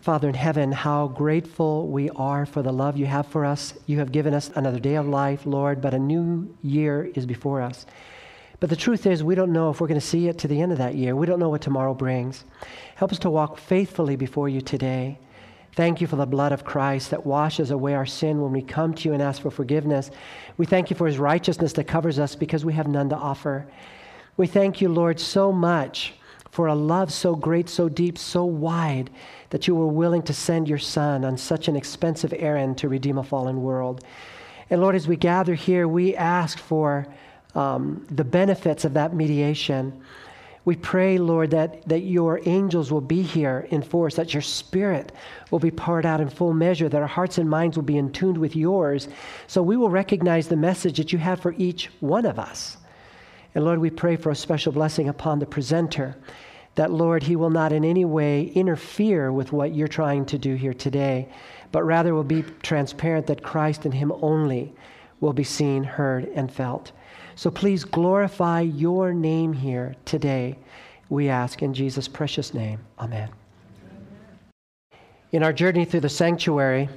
Father in heaven, how grateful we are for the love you have for us. You have given us another day of life, Lord, but a new year is before us. But the truth is, we don't know if we're going to see it to the end of that year. We don't know what tomorrow brings. Help us to walk faithfully before you today. Thank you for the blood of Christ that washes away our sin when we come to you and ask for forgiveness. We thank you for his righteousness that covers us because we have none to offer. We thank you, Lord, so much for a love so great, so deep, so wide that you were willing to send your Son on such an expensive errand to redeem a fallen world. And Lord, as we gather here, we ask for um, the benefits of that mediation. We pray, Lord, that, that your angels will be here in force, that your spirit will be poured out in full measure, that our hearts and minds will be in tune with yours, so we will recognize the message that you have for each one of us. And Lord, we pray for a special blessing upon the presenter, that, Lord, he will not in any way interfere with what you're trying to do here today, but rather will be transparent that Christ and him only will be seen, heard, and felt. So please glorify your name here today, we ask in Jesus' precious name. Amen. In our journey through the sanctuary,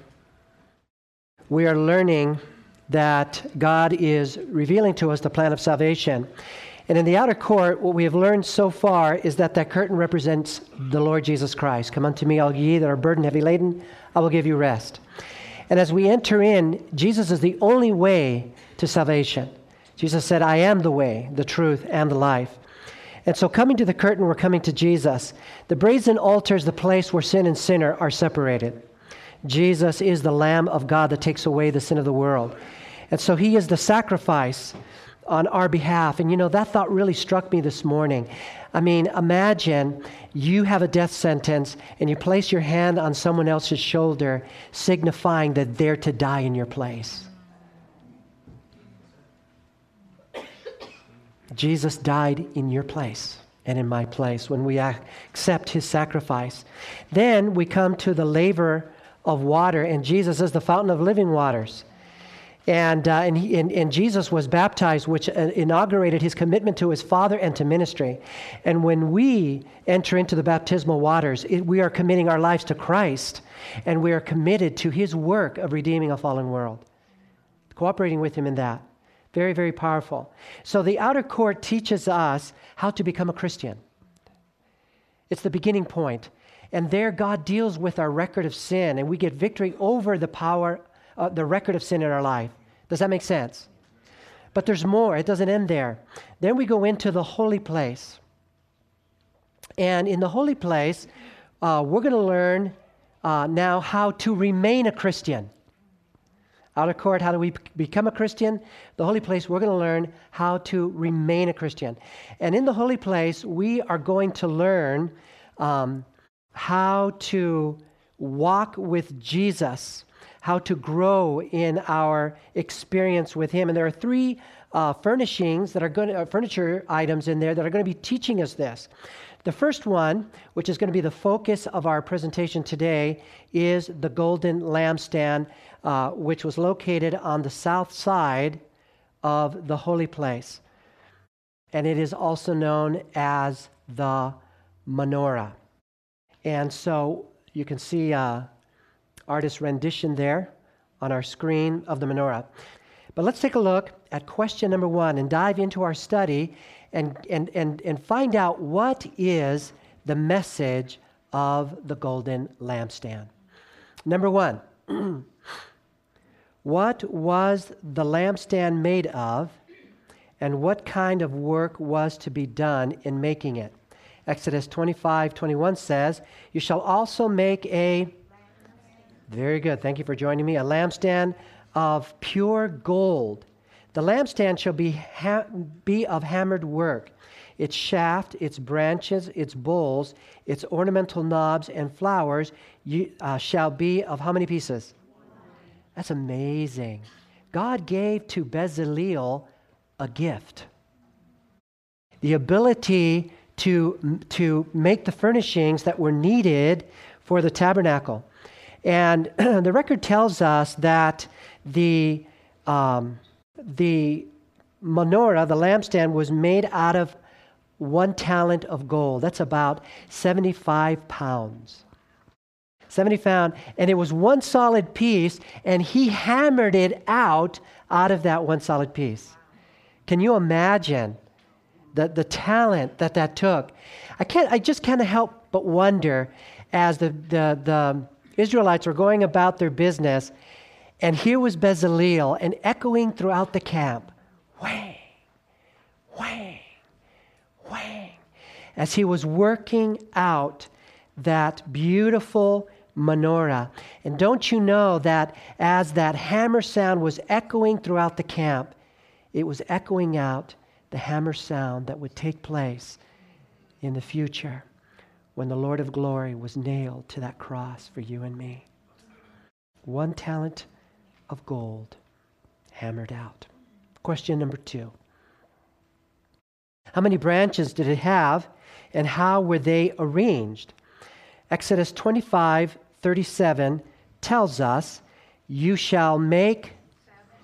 we are learning that God is revealing to us the plan of salvation. And in the outer court, what we have learned so far is that that curtain represents the Lord Jesus Christ. Come unto me, all ye that are burdened, heavy laden, I will give you rest. And as we enter in, Jesus is the only way to salvation. Jesus said, I am the way, the truth, and the life. And so, coming to the curtain, we're coming to Jesus. The brazen altar is the place where sin and sinner are separated. Jesus is the Lamb of God that takes away the sin of the world. And so he is the sacrifice on our behalf. And you know, that thought really struck me this morning. I mean, imagine you have a death sentence and you place your hand on someone else's shoulder, signifying that they're to die in your place. Jesus died in your place and in my place when we accept his sacrifice. Then we come to the laver of water, and Jesus is the fountain of living waters. And, uh, and, he, and, and, Jesus was baptized, which uh, inaugurated his commitment to his Father and to ministry. And when we enter into the baptismal waters, it, we are committing our lives to Christ, and we are committed to his work of redeeming a fallen world, cooperating with him in that. Very, very powerful. So the outer court teaches us how to become a Christian. It's the beginning point. And there, God deals with our record of sin, and we get victory over the power, uh, the record of sin in our life. Does that make sense? But there's more, it doesn't end there. Then we go into the holy place. And in the holy place, uh, we're going to learn uh, now how to remain a Christian. Outer court, how do we become a Christian? The holy place, we're going to learn how to remain a Christian. And in the holy place, we are going to learn um, how to walk with Jesus, how to grow in our experience with Him. And there are three uh, furnishings that are going to, uh, furniture items in there that are going to be teaching us this. The first one, which is going to be the focus of our presentation today, is the golden lampstand, uh, which was located on the south side of the holy place. And it is also known as the menorah. And so you can see uh, artist rendition there on our screen of the menorah. But let's take a look at question number one and dive into our study and, and, and, and find out what is the message of the golden lampstand. Number one, what was the lampstand made of, and what kind of work was to be done in making it? Exodus 25 21 says, You shall also make a, very good, thank you for joining me, a lampstand of pure gold. The lampstand shall be, ha- be of hammered work. Its shaft, its branches, its bowls, its ornamental knobs and flowers you, uh, shall be of how many pieces? That's amazing. God gave to Bezalel a gift the ability to, to make the furnishings that were needed for the tabernacle. And the record tells us that the, um, the menorah, the lampstand, was made out of one talent of gold. That's about 75 pounds. 70 found, and it was one solid piece, and he hammered it out out of that one solid piece. Can you imagine the, the talent that that took? I can't. I just can't help but wonder as the, the, the Israelites were going about their business, and here was Bezaleel, and echoing throughout the camp, whang, whang, whang, as he was working out that beautiful menorah. And don't you know that as that hammer sound was echoing throughout the camp, it was echoing out the hammer sound that would take place in the future when the Lord of glory was nailed to that cross for you and me. One talent of gold hammered out. Question number two How many branches did it have, and how were they arranged? Exodus 25 37 tells us, You shall make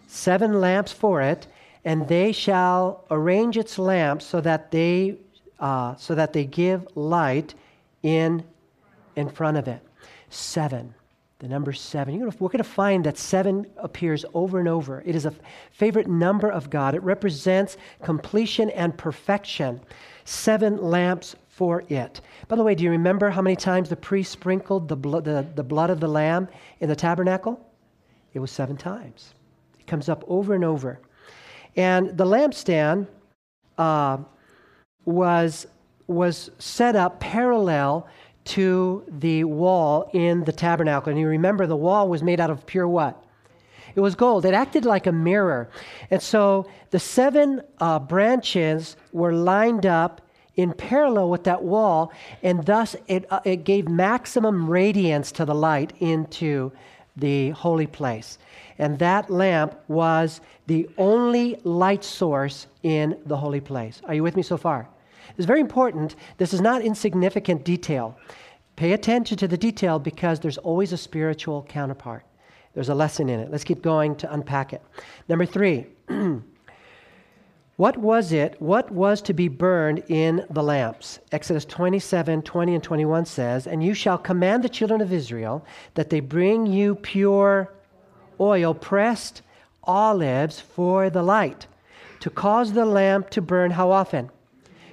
seven lamps for it, and they shall arrange its lamps so that they, uh, so that they give light in, in front of it. Seven. The number seven. Gonna, we're going to find that seven appears over and over. It is a favorite number of God. It represents completion and perfection. Seven lamps for it. By the way, do you remember how many times the priest sprinkled the, blood, the, the blood of the lamb in the tabernacle? It was seven times. It comes up over and over. And the lampstand uh, was, was set up parallel to the wall in the tabernacle. And you remember the wall was made out of pure what? It was gold. It acted like a mirror. And so the seven uh, branches were lined up in parallel with that wall, and thus it, uh, it gave maximum radiance to the light into the holy place. And that lamp was the only light source in the holy place. Are you with me so far? It's very important. This is not insignificant detail. Pay attention to the detail because there's always a spiritual counterpart. There's a lesson in it. Let's keep going to unpack it. Number three. What was it? What was to be burned in the lamps? Exodus 27 20 and 21 says, And you shall command the children of Israel that they bring you pure oil, pressed olives for the light, to cause the lamp to burn how often?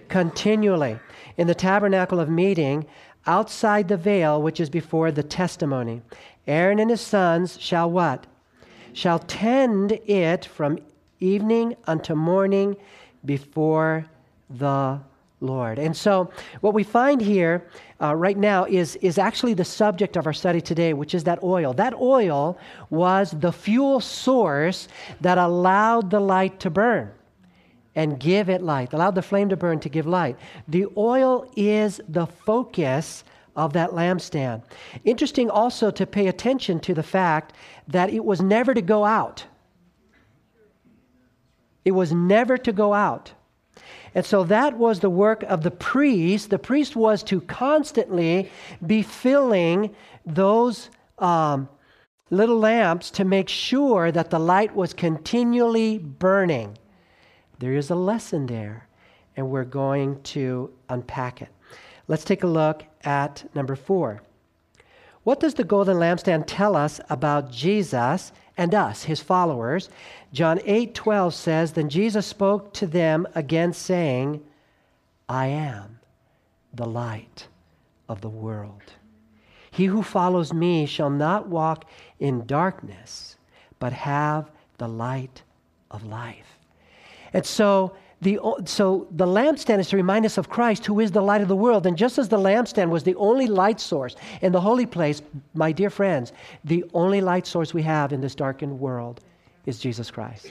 Continually. In the tabernacle of meeting, outside the veil which is before the testimony. Aaron and his sons shall what? Shall tend it from evening unto morning before the Lord. And so, what we find here uh, right now is, is actually the subject of our study today, which is that oil. That oil was the fuel source that allowed the light to burn and give it light, Allow the flame to burn to give light. The oil is the focus of that lampstand. Interesting also to pay attention to the fact that it was never to go out. It was never to go out. And so that was the work of the priest. The priest was to constantly be filling those um, little lamps to make sure that the light was continually burning. There is a lesson there, and we're going to unpack it. Let's take a look at number four. What does the golden lampstand tell us about Jesus and us, his followers? John 8 12 says, Then Jesus spoke to them again, saying, I am the light of the world. He who follows me shall not walk in darkness, but have the light of life. And so, the, so the lampstand is to remind us of Christ, who is the light of the world. And just as the lampstand was the only light source in the holy place, my dear friends, the only light source we have in this darkened world is Jesus Christ.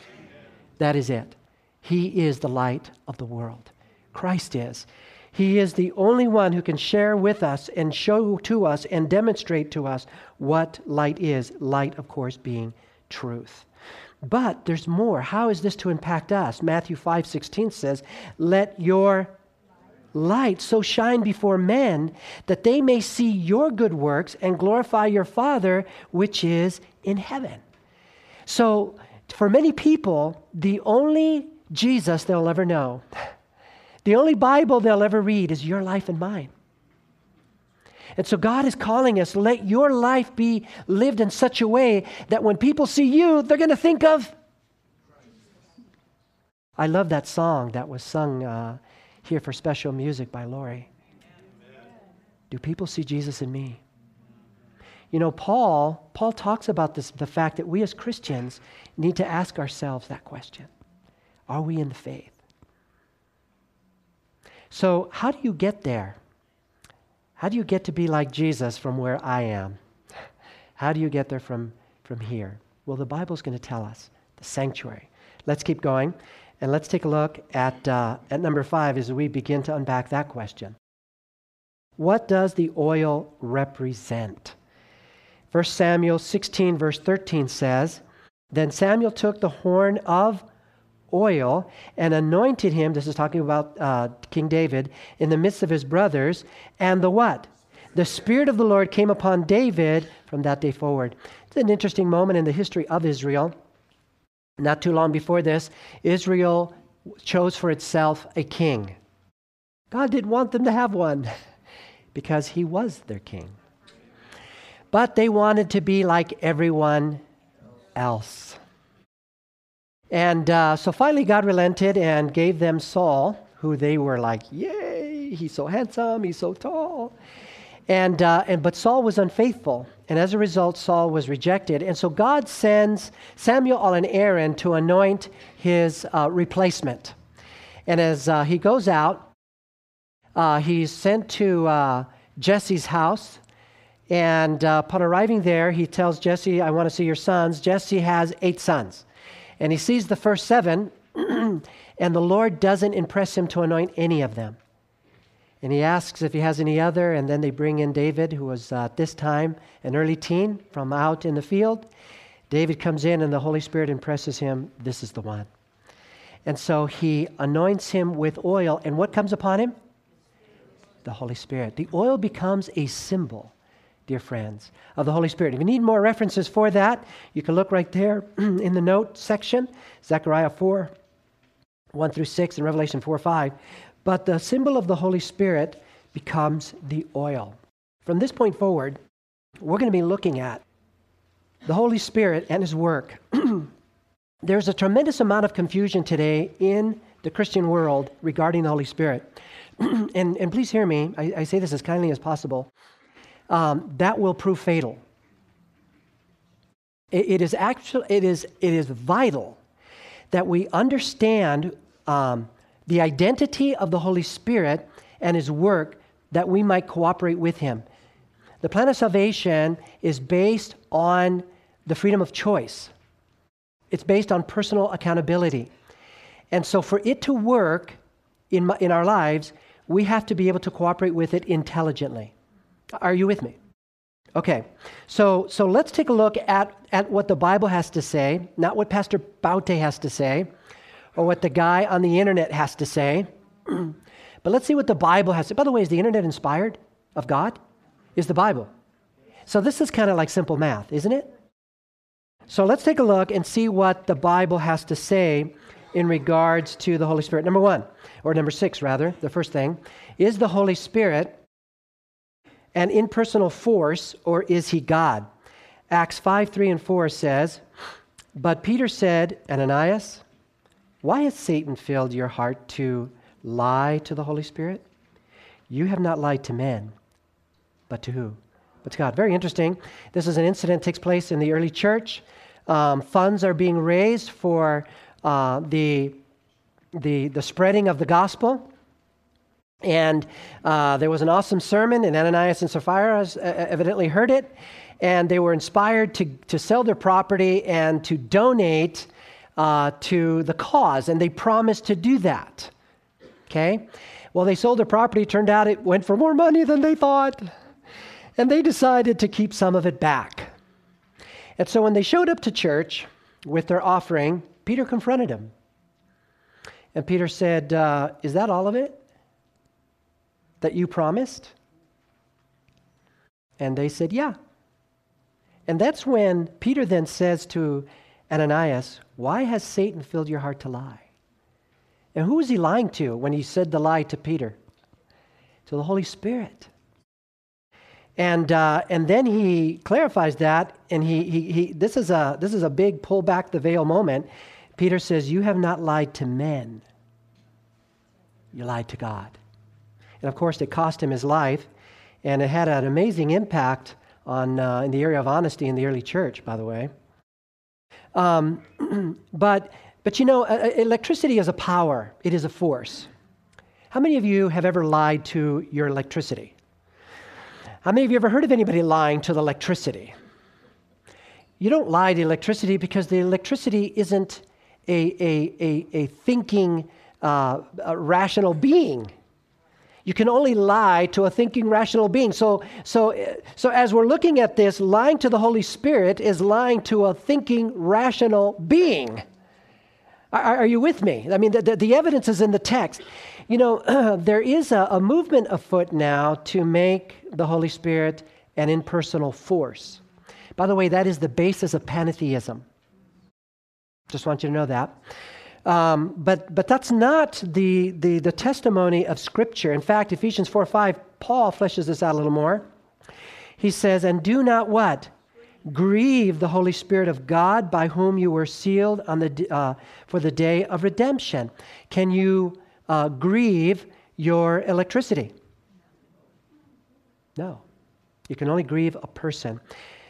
That is it. He is the light of the world. Christ is. He is the only one who can share with us and show to us and demonstrate to us what light is. Light, of course, being truth. But there's more. How is this to impact us? Matthew 5 16 says, Let your light so shine before men that they may see your good works and glorify your Father which is in heaven. So for many people, the only Jesus they'll ever know, the only Bible they'll ever read is your life and mine. And so God is calling us, let your life be lived in such a way that when people see you, they're going to think of. I love that song that was sung uh, here for special music by Lori. Do people see Jesus in me? You know, Paul, Paul talks about this, the fact that we as Christians need to ask ourselves that question. Are we in the faith? So, how do you get there? How do you get to be like Jesus from where I am? How do you get there from, from here? Well, the Bible's going to tell us the sanctuary. Let's keep going and let's take a look at, uh, at number five as we begin to unpack that question. What does the oil represent? 1 Samuel 16, verse 13 says, Then Samuel took the horn of oil and anointed him, this is talking about uh, King David, in the midst of his brothers, and the what? The Spirit of the Lord came upon David from that day forward. It's an interesting moment in the history of Israel. Not too long before this, Israel chose for itself a king. God didn't want them to have one because he was their king. But they wanted to be like everyone else. And uh, so finally, God relented and gave them Saul, who they were like, Yay, he's so handsome, he's so tall. And, uh, and, but Saul was unfaithful. And as a result, Saul was rejected. And so God sends Samuel and Aaron to anoint his uh, replacement. And as uh, he goes out, uh, he's sent to uh, Jesse's house. And upon arriving there, he tells Jesse, I want to see your sons. Jesse has eight sons. And he sees the first seven, and the Lord doesn't impress him to anoint any of them. And he asks if he has any other, and then they bring in David, who was uh, at this time an early teen from out in the field. David comes in, and the Holy Spirit impresses him this is the one. And so he anoints him with oil, and what comes upon him? The Holy Spirit. The oil becomes a symbol dear friends, of the Holy Spirit. If you need more references for that, you can look right there in the note section, Zechariah 4, 1 through 6, and Revelation 4, 5. But the symbol of the Holy Spirit becomes the oil. From this point forward, we're going to be looking at the Holy Spirit and His work. There's a tremendous amount of confusion today in the Christian world regarding the Holy Spirit. and, and please hear me, I, I say this as kindly as possible um, that will prove fatal. It, it is actually it is it is vital that we understand um, the identity of the Holy Spirit and His work that we might cooperate with Him. The plan of salvation is based on the freedom of choice. It's based on personal accountability. And so, for it to work in, my, in our lives, we have to be able to cooperate with it intelligently. Are you with me? Okay, so, so let's take a look at, at what the Bible has to say, not what Pastor Baute has to say, or what the guy on the internet has to say, but let's see what the Bible has to say. By the way, is the internet inspired of God? Is the Bible. So this is kind of like simple math, isn't it? So let's take a look and see what the Bible has to say in regards to the Holy Spirit. Number one, or number six, rather, the first thing, is the Holy Spirit an impersonal force, or is he God? Acts 5 3 and 4 says, But Peter said, Ananias, why has Satan filled your heart to lie to the Holy Spirit? You have not lied to men, but to who? But to God. Very interesting. This is an incident that takes place in the early church. Um, funds are being raised for uh, the, the, the spreading of the gospel. And uh, there was an awesome sermon, and Ananias and Sapphira uh, evidently heard it, and they were inspired to, to sell their property and to donate uh, to the cause, and they promised to do that. Okay? Well, they sold their property. Turned out it went for more money than they thought, and they decided to keep some of it back. And so when they showed up to church with their offering, Peter confronted him. And Peter said, uh, Is that all of it? That you promised? And they said, Yeah. And that's when Peter then says to Ananias, Why has Satan filled your heart to lie? And who was he lying to when he said the lie to Peter? To the Holy Spirit. And, uh, and then he clarifies that, and he, he, he, this, is a, this is a big pull back the veil moment. Peter says, You have not lied to men, you lied to God. And of course, it cost him his life, and it had an amazing impact on, uh, in the area of honesty in the early church, by the way. Um, but, but you know, electricity is a power, it is a force. How many of you have ever lied to your electricity? How many of you ever heard of anybody lying to the electricity? You don't lie to electricity because the electricity isn't a, a, a, a thinking, uh, a rational being. You can only lie to a thinking, rational being. So, so, so, as we're looking at this, lying to the Holy Spirit is lying to a thinking, rational being. Are, are you with me? I mean, the, the, the evidence is in the text. You know, there is a, a movement afoot now to make the Holy Spirit an impersonal force. By the way, that is the basis of pantheism. Just want you to know that. Um, but, but that's not the, the, the testimony of Scripture. In fact, Ephesians 4 5, Paul fleshes this out a little more. He says, And do not what? Grieve the Holy Spirit of God by whom you were sealed on the, uh, for the day of redemption. Can you uh, grieve your electricity? No. You can only grieve a person.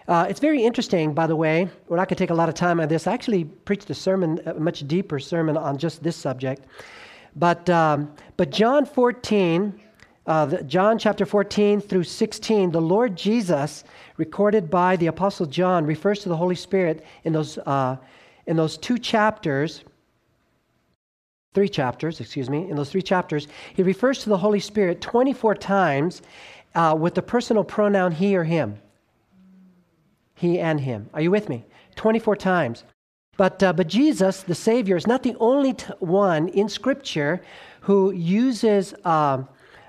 Uh, it's very interesting, by the way. We're not going to take a lot of time on this. I actually preached a sermon, a much deeper sermon on just this subject. But, um, but John 14, uh, the, John chapter 14 through 16, the Lord Jesus, recorded by the Apostle John, refers to the Holy Spirit in those, uh, in those two chapters three chapters, excuse me, in those three chapters, he refers to the Holy Spirit 24 times uh, with the personal pronoun he or him. He and him. Are you with me? 24 times. But, uh, but Jesus, the Savior, is not the only t- one in Scripture who uses uh,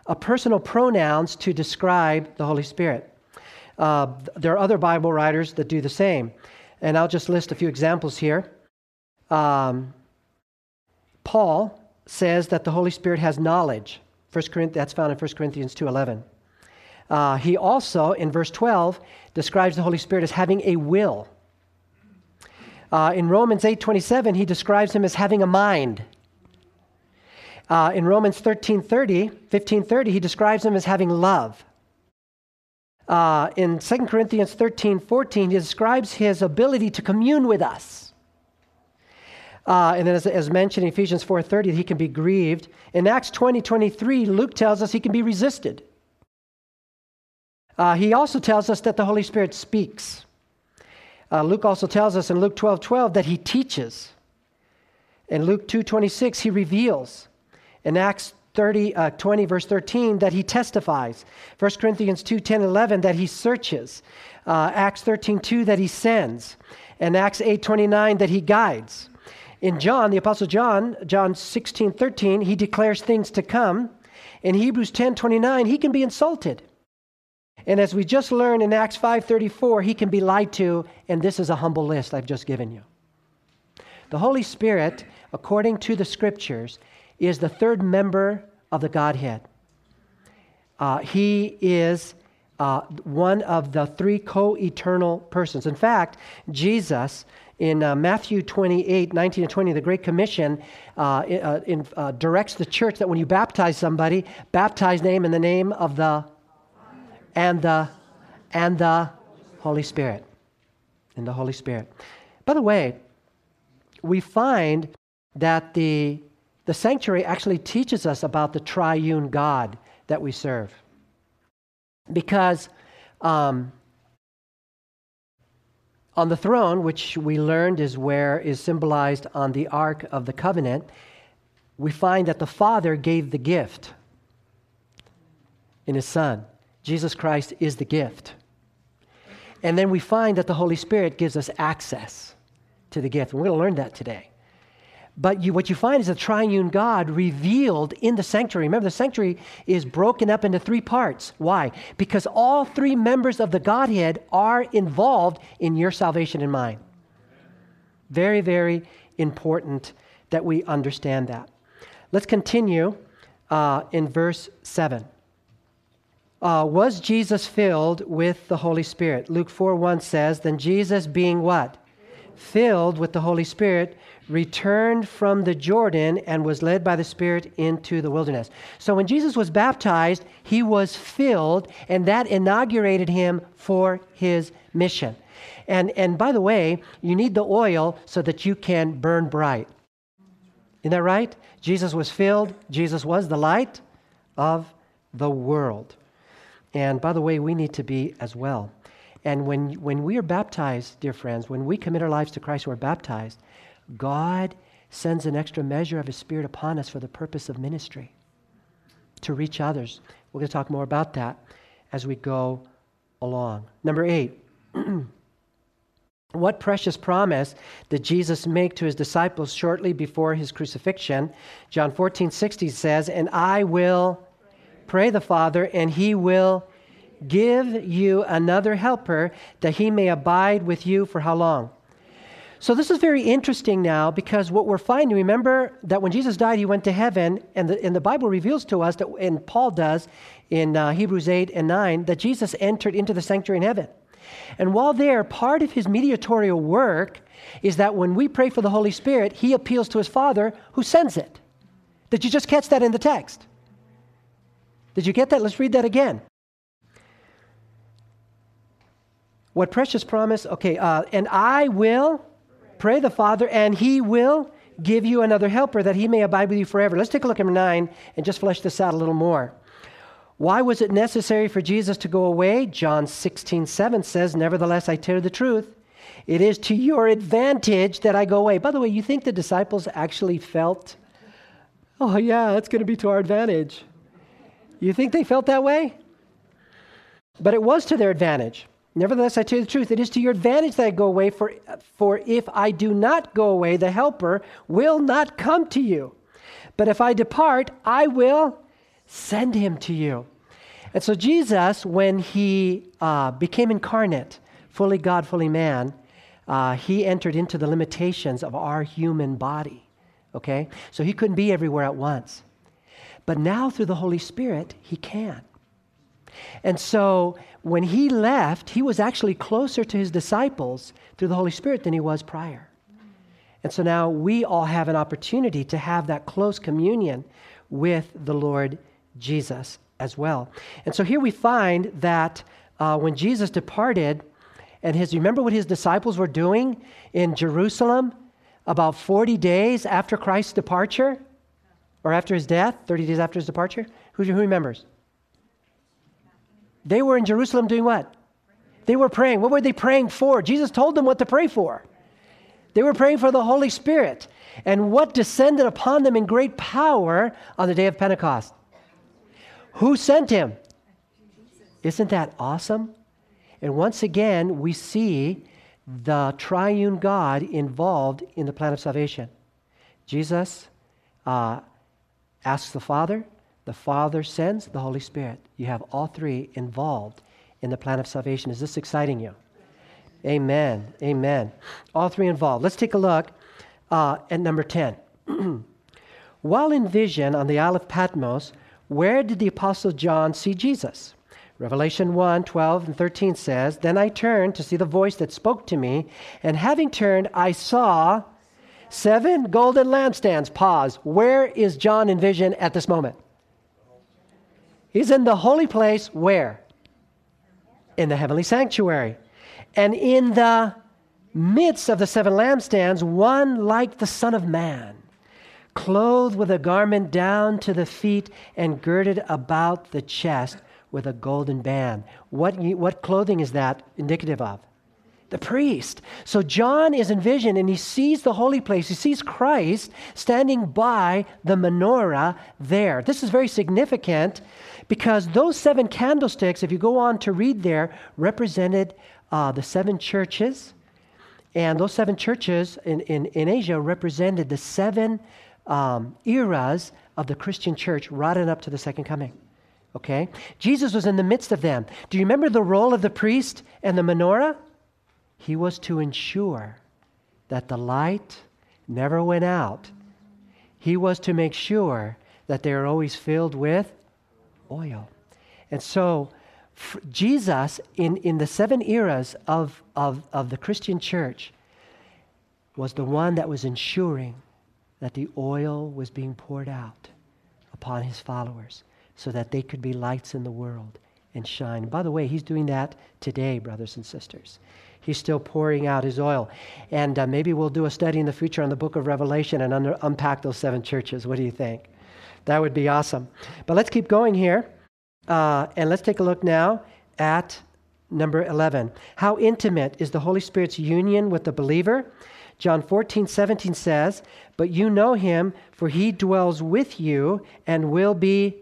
a personal pronouns to describe the Holy Spirit. Uh, there are other Bible writers that do the same. And I'll just list a few examples here. Um, Paul says that the Holy Spirit has knowledge. First Corinthians, that's found in 1 Corinthians 2.11. Uh, he also, in verse 12, describes the Holy Spirit as having a will. Uh, in Romans 8.27, he describes him as having a mind. Uh, in Romans 13.30, 15.30, he describes him as having love. Uh, in 2 Corinthians 13.14, he describes his ability to commune with us. Uh, and then as, as, mentioned in Ephesians 4.30, he can be grieved. In Acts 20, 23, Luke tells us he can be resisted. Uh, he also tells us that the Holy Spirit speaks. Uh, Luke also tells us in Luke 12, 12 that he teaches. In Luke 2, 26, he reveals. In Acts 30, uh, 20, verse 13, that he testifies. 1 Corinthians 2, 10, 11, that he searches. Uh, Acts 13, 2, that he sends. And Acts 8, 29, that he guides. In John, the Apostle John, John 16, 13, he declares things to come. In Hebrews 10, 29, he can be insulted. And as we just learned in Acts 5:34, he can be lied to, and this is a humble list I've just given you. The Holy Spirit, according to the scriptures, is the third member of the Godhead. Uh, he is uh, one of the three co eternal persons. In fact, Jesus in uh, Matthew 28, 19 and 20, the Great Commission uh, uh, in, uh, directs the church that when you baptize somebody, baptize name in the name of the and the and the Holy Spirit. In the Holy Spirit. By the way, we find that the, the sanctuary actually teaches us about the triune God that we serve. Because um, on the throne, which we learned is where is symbolized on the Ark of the Covenant, we find that the Father gave the gift in His Son. Jesus Christ is the gift. And then we find that the Holy Spirit gives us access to the gift. And we're going to learn that today. But you, what you find is a triune God revealed in the sanctuary. Remember, the sanctuary is broken up into three parts. Why? Because all three members of the Godhead are involved in your salvation and mine. Very, very important that we understand that. Let's continue uh, in verse 7. Uh, was Jesus filled with the Holy Spirit? Luke 4 1 says, Then Jesus, being what? Filled with the Holy Spirit, returned from the Jordan and was led by the Spirit into the wilderness. So when Jesus was baptized, he was filled, and that inaugurated him for his mission. And, and by the way, you need the oil so that you can burn bright. Isn't that right? Jesus was filled, Jesus was the light of the world. And by the way, we need to be as well. And when, when we are baptized, dear friends, when we commit our lives to Christ, we're baptized, God sends an extra measure of His Spirit upon us for the purpose of ministry, to reach others. We're going to talk more about that as we go along. Number eight. what precious promise did Jesus make to his disciples shortly before his crucifixion? John 14, 60 says, And I will pray the Father, and he will give you another helper that he may abide with you for how long? So, this is very interesting now because what we're finding, remember that when Jesus died, he went to heaven, and the, and the Bible reveals to us, that, and Paul does in uh, Hebrews 8 and 9, that Jesus entered into the sanctuary in heaven. And while there, part of his mediatorial work is that when we pray for the Holy Spirit, he appeals to his Father who sends it. Did you just catch that in the text? Did you get that? Let's read that again. What precious promise? Okay, uh, and I will Pray the Father, and He will give you another helper that He may abide with you forever. Let's take a look at number nine and just flesh this out a little more. Why was it necessary for Jesus to go away? John 16, 7 says, Nevertheless, I tell you the truth. It is to your advantage that I go away. By the way, you think the disciples actually felt, oh, yeah, it's going to be to our advantage. You think they felt that way? But it was to their advantage. Nevertheless, I tell you the truth, it is to your advantage that I go away, for, for if I do not go away, the Helper will not come to you. But if I depart, I will send him to you. And so, Jesus, when he uh, became incarnate, fully God, fully man, uh, he entered into the limitations of our human body. Okay? So, he couldn't be everywhere at once. But now, through the Holy Spirit, he can. And so when he left, he was actually closer to his disciples through the Holy Spirit than he was prior. And so now we all have an opportunity to have that close communion with the Lord Jesus as well. And so here we find that uh, when Jesus departed, and his, remember what his disciples were doing in Jerusalem about 40 days after Christ's departure or after his death, 30 days after his departure? Who, who remembers? They were in Jerusalem doing what? They were praying. What were they praying for? Jesus told them what to pray for. They were praying for the Holy Spirit. And what descended upon them in great power on the day of Pentecost? Who sent him? Isn't that awesome? And once again, we see the triune God involved in the plan of salvation. Jesus uh, asks the Father, the Father sends the Holy Spirit. You have all three involved in the plan of salvation. Is this exciting you? Amen. Amen. All three involved. Let's take a look uh, at number 10. While in vision on the Isle of Patmos, where did the Apostle John see Jesus? Revelation 1 12 and 13 says, Then I turned to see the voice that spoke to me, and having turned, I saw seven golden lampstands. Pause. Where is John in vision at this moment? He's in the holy place where? In the heavenly sanctuary. And in the midst of the seven lampstands, one like the Son of Man, clothed with a garment down to the feet and girded about the chest with a golden band. What, what clothing is that indicative of? The priest. So John is in vision and he sees the holy place. He sees Christ standing by the menorah there. This is very significant because those seven candlesticks, if you go on to read there, represented uh, the seven churches. And those seven churches in, in, in Asia represented the seven um, eras of the Christian church right up to the second coming. Okay? Jesus was in the midst of them. Do you remember the role of the priest and the menorah? He was to ensure that the light never went out. He was to make sure that they were always filled with oil. And so, Jesus, in, in the seven eras of, of, of the Christian church, was the one that was ensuring that the oil was being poured out upon his followers so that they could be lights in the world and shine. By the way, he's doing that today, brothers and sisters. He's still pouring out his oil. And uh, maybe we'll do a study in the future on the book of Revelation and under, unpack those seven churches. What do you think? That would be awesome. But let's keep going here. Uh, and let's take a look now at number 11. How intimate is the Holy Spirit's union with the believer? John 14, 17 says, But you know him, for he dwells with you and will be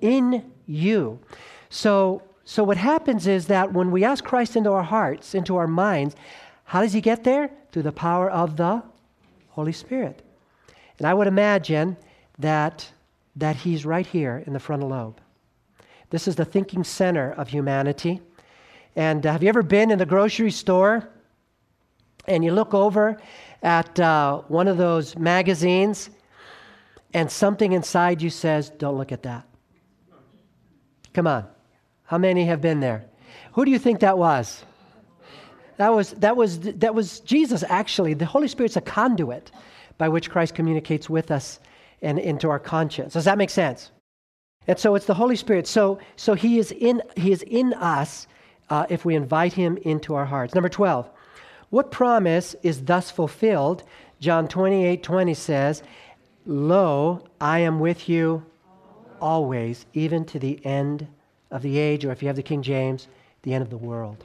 in you. So, so what happens is that when we ask Christ into our hearts, into our minds, how does he get there? Through the power of the Holy Spirit. And I would imagine that, that he's right here in the frontal lobe. This is the thinking center of humanity. And uh, have you ever been in the grocery store and you look over at uh, one of those magazines and something inside you says, Don't look at that? Come on. How many have been there? Who do you think that was? That was, that was, that was Jesus, actually. The Holy Spirit's a conduit by which Christ communicates with us and into our conscience. Does that make sense? And so it's the Holy Spirit. So, so he, is in, he is in us uh, if we invite him into our hearts. Number 12, what promise is thus fulfilled? John 28 20 says, Lo, I am with you always, even to the end of the age, or if you have the King James, the end of the world.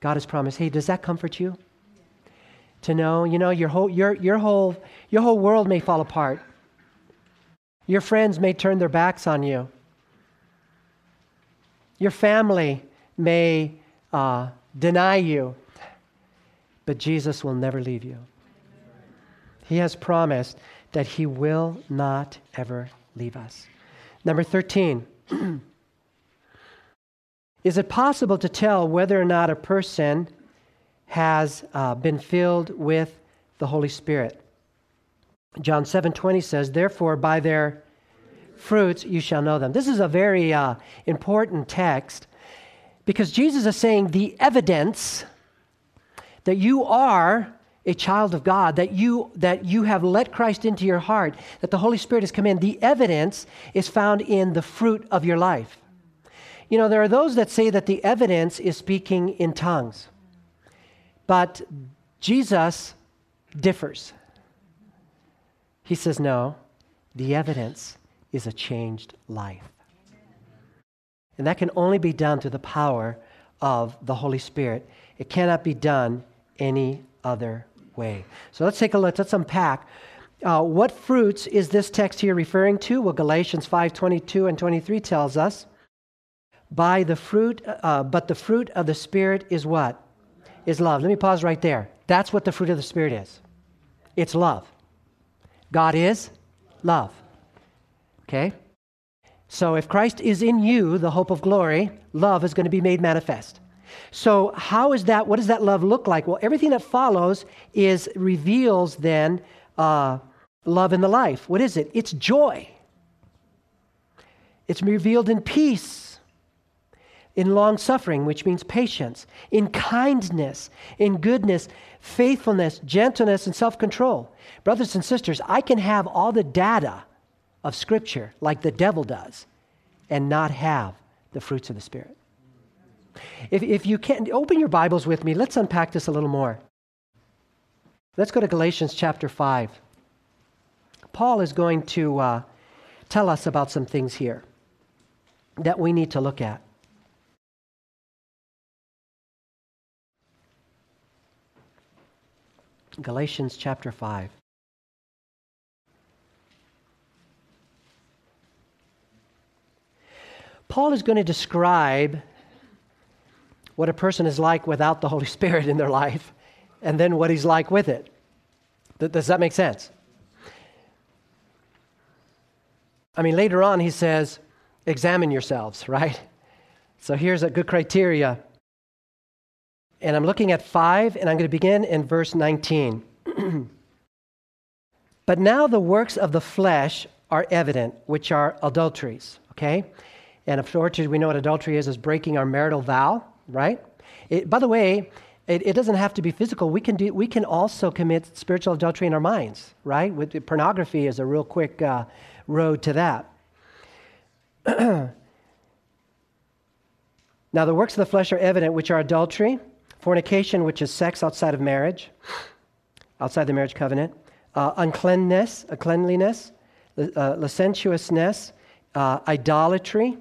God has promised. Hey, does that comfort you? To know, you know, your whole, your, your whole, your whole world may fall apart. Your friends may turn their backs on you. Your family may uh, deny you, but Jesus will never leave you. He has promised that He will not ever leave us. Number 13. Is it possible to tell whether or not a person has uh, been filled with the Holy Spirit? John 7:20 says, "Therefore by their fruits you shall know them." This is a very uh, important text because Jesus is saying the evidence that you are a child of God, that you that you have let Christ into your heart, that the Holy Spirit has come in. The evidence is found in the fruit of your life. You know, there are those that say that the evidence is speaking in tongues. But Jesus differs. He says, no, the evidence is a changed life. And that can only be done through the power of the Holy Spirit. It cannot be done any other way. So let's take a look, let's unpack. Uh, what fruits is this text here referring to? Well, Galatians 5 22 and 23 tells us. By the fruit, uh, but the fruit of the Spirit is what? Is love. Let me pause right there. That's what the fruit of the Spirit is. It's love. God is love. Okay? So if Christ is in you, the hope of glory, love is going to be made manifest. So how is that? What does that love look like? Well, everything that follows is reveals then uh, love in the life. What is it? It's joy. It's revealed in peace, in long suffering, which means patience, in kindness, in goodness, faithfulness, gentleness, and self control. Brothers and sisters, I can have all the data of Scripture like the devil does and not have the fruits of the Spirit. If, if you can, open your Bibles with me. Let's unpack this a little more. Let's go to Galatians chapter 5. Paul is going to uh, tell us about some things here that we need to look at. Galatians chapter 5. Paul is going to describe what a person is like without the Holy Spirit in their life and then what he's like with it. Does that make sense? I mean, later on, he says, examine yourselves, right? So here's a good criteria. And I'm looking at five, and I'm going to begin in verse 19. but now the works of the flesh are evident, which are adulteries, okay? And adultery, we know what adultery is, is breaking our marital vow, right? It, by the way, it, it, doesn't have to be physical. We can, do, we can also commit spiritual adultery in our minds, right? With, pornography is a real quick uh, road to that. now, the works of the flesh are evident, which are adultery, fornication, which is sex outside of marriage, outside the marriage covenant, uh, uncleanness, uncleanliness, uh, licentiousness, uh, idolatry,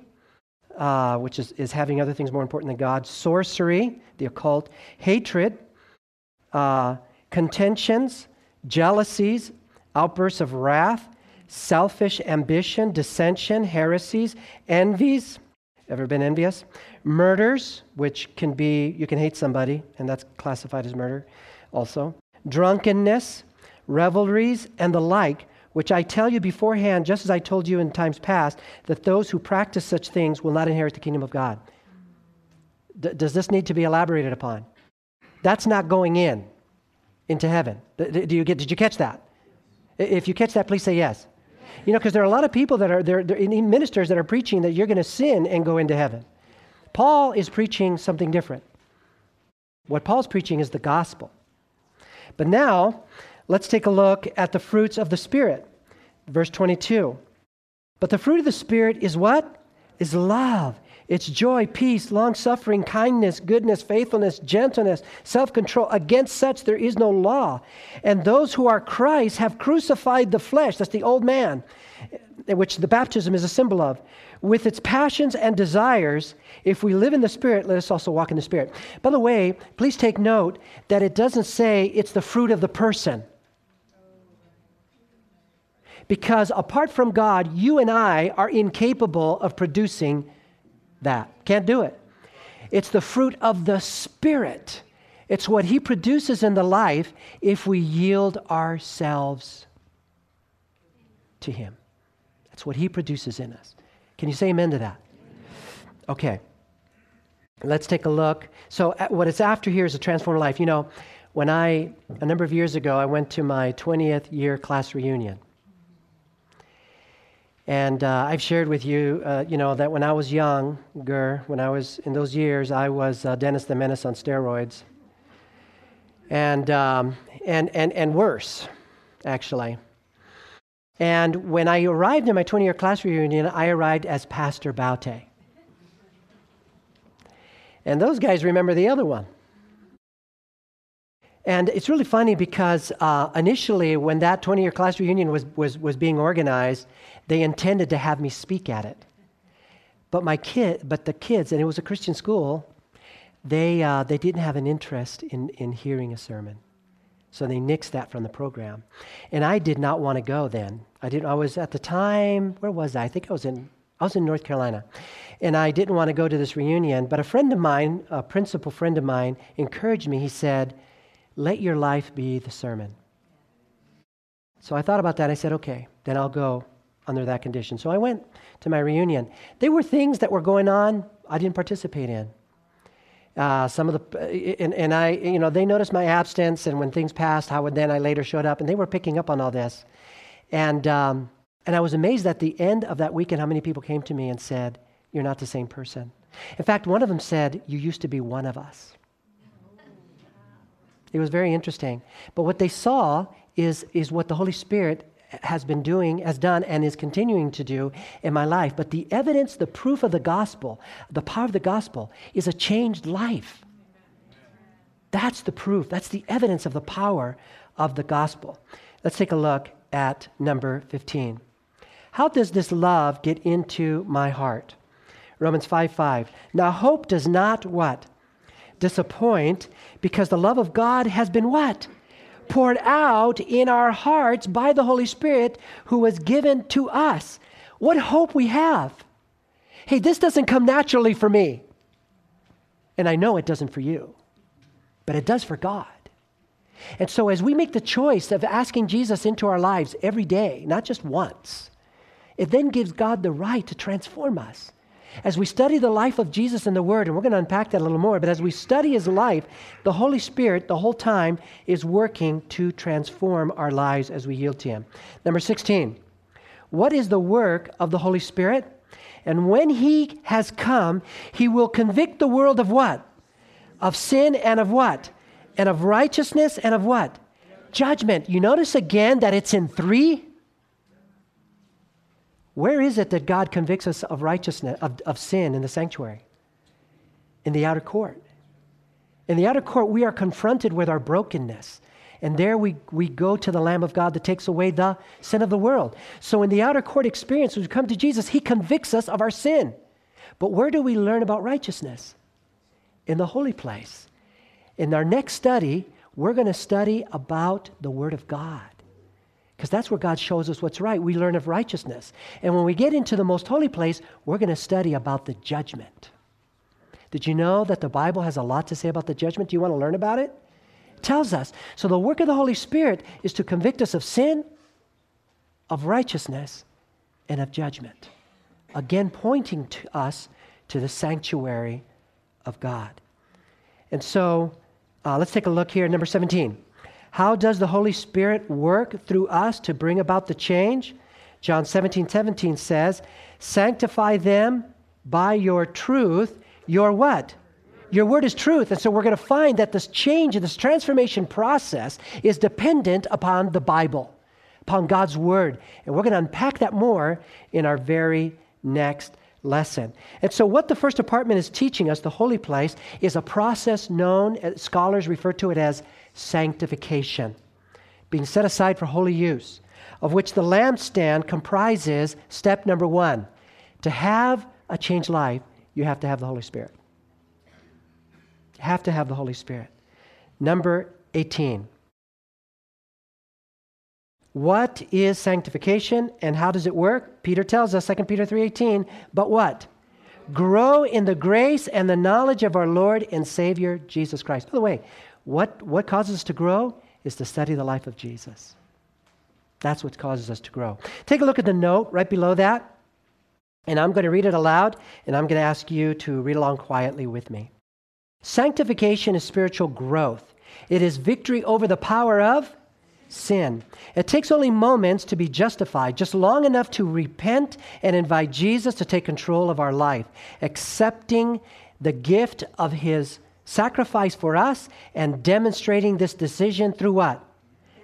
uh, which is, is having other things more important than God, sorcery, the occult, hatred, uh, contentions, jealousies, outbursts of wrath, selfish ambition, dissension, heresies, envies. Ever been envious? Murders, which can be, you can hate somebody, and that's classified as murder also. Drunkenness, revelries, and the like, which I tell you beforehand, just as I told you in times past, that those who practice such things will not inherit the kingdom of God. D- does this need to be elaborated upon? That's not going in into heaven. Do you get, did you catch that? If you catch that, please say yes. You know, because there are a lot of people that are there, there ministers that are preaching that you're going to sin and go into heaven. Paul is preaching something different. What Paul's preaching is the gospel. But now, Let's take a look at the fruits of the Spirit. Verse 22. But the fruit of the Spirit is what? Is love. It's joy, peace, long suffering, kindness, goodness, faithfulness, gentleness, self control. Against such there is no law. And those who are Christ have crucified the flesh, that's the old man, which the baptism is a symbol of, with its passions and desires. If we live in the Spirit, let us also walk in the Spirit. By the way, please take note that it doesn't say it's the fruit of the person. Because apart from God, you and I are incapable of producing that. Can't do it. It's the fruit of the Spirit. It's what He produces in the life if we yield ourselves to Him. That's what He produces in us. Can you say amen to that? Okay. Let's take a look. So, what it's after here is a transformed life. You know, when I, a number of years ago, I went to my 20th year class reunion. And uh, I've shared with you, uh, you know, that when I was younger, when I was in those years, I was uh, Dennis the Menace on steroids. And, um, and, and, and worse, actually. And when I arrived in my 20 year class reunion, I arrived as Pastor Baute. And those guys remember the other one. And it's really funny because uh, initially, when that 20 year class reunion was, was, was being organized, they intended to have me speak at it. But my kid, but the kids, and it was a Christian school, they, uh, they didn't have an interest in, in hearing a sermon. So they nixed that from the program. And I did not want to go then. I didn't I was at the time, where was I? I think I was in I was in North Carolina. And I didn't want to go to this reunion, but a friend of mine, a principal friend of mine, encouraged me. He said, "Let your life be the sermon." So I thought about that. I said, "Okay, then I'll go." under that condition. So I went to my reunion. There were things that were going on I didn't participate in. Uh, some of the and, and I you know they noticed my absence and when things passed how then I later showed up and they were picking up on all this, and um, and I was amazed at the end of that weekend how many people came to me and said you're not the same person. In fact, one of them said you used to be one of us. It was very interesting. But what they saw is is what the Holy Spirit has been doing, has done, and is continuing to do in my life. But the evidence, the proof of the gospel, the power of the gospel is a changed life. That's the proof. That's the evidence of the power of the gospel. Let's take a look at number 15. How does this love get into my heart? Romans 5 5. Now, hope does not what? Disappoint because the love of God has been what? poured out in our hearts by the Holy Spirit who was given to us. What hope we have. Hey, this doesn't come naturally for me. And I know it doesn't for you, but it does for God. And so, as we make the choice of asking Jesus into our lives every day, not just once, it then gives God the right to transform us. As we study the life of Jesus in the Word, and we're going to unpack that a little more, but as we study his life, the Holy Spirit the whole time is working to transform our lives as we yield to him. Number 16, what is the work of the Holy Spirit? And when he has come, he will convict the world of what? Of sin and of what? And of righteousness and of what? Judgment. You notice again that it's in three? Where is it that God convicts us of righteousness, of, of sin in the sanctuary? In the outer court. In the outer court, we are confronted with our brokenness. And there we, we go to the Lamb of God that takes away the sin of the world. So in the outer court experience, when we come to Jesus, He convicts us of our sin. But where do we learn about righteousness? In the holy place. In our next study, we're going to study about the Word of God. Because that's where God shows us what's right. We learn of righteousness. And when we get into the most holy place, we're going to study about the judgment. Did you know that the Bible has a lot to say about the judgment? Do you want to learn about it? It tells us. So the work of the Holy Spirit is to convict us of sin, of righteousness, and of judgment. Again, pointing to us to the sanctuary of God. And so uh, let's take a look here at number 17. How does the Holy Spirit work through us to bring about the change? John 17, 17 says, Sanctify them by your truth. Your what? Your word is truth. And so we're going to find that this change, this transformation process is dependent upon the Bible, upon God's word. And we're going to unpack that more in our very next lesson. And so, what the first department is teaching us, the holy place, is a process known, scholars refer to it as sanctification, being set aside for holy use, of which the lampstand comprises step number one. To have a changed life, you have to have the Holy Spirit. You have to have the Holy Spirit. Number 18. What is sanctification and how does it work? Peter tells us, 2 Peter 3:18, but what? Grow in the grace and the knowledge of our Lord and Savior Jesus Christ. By the way, what, what causes us to grow is to study the life of Jesus. That's what causes us to grow. Take a look at the note right below that. And I'm going to read it aloud, and I'm going to ask you to read along quietly with me. Sanctification is spiritual growth. It is victory over the power of sin. It takes only moments to be justified, just long enough to repent and invite Jesus to take control of our life, accepting the gift of his sacrifice for us and demonstrating this decision through what?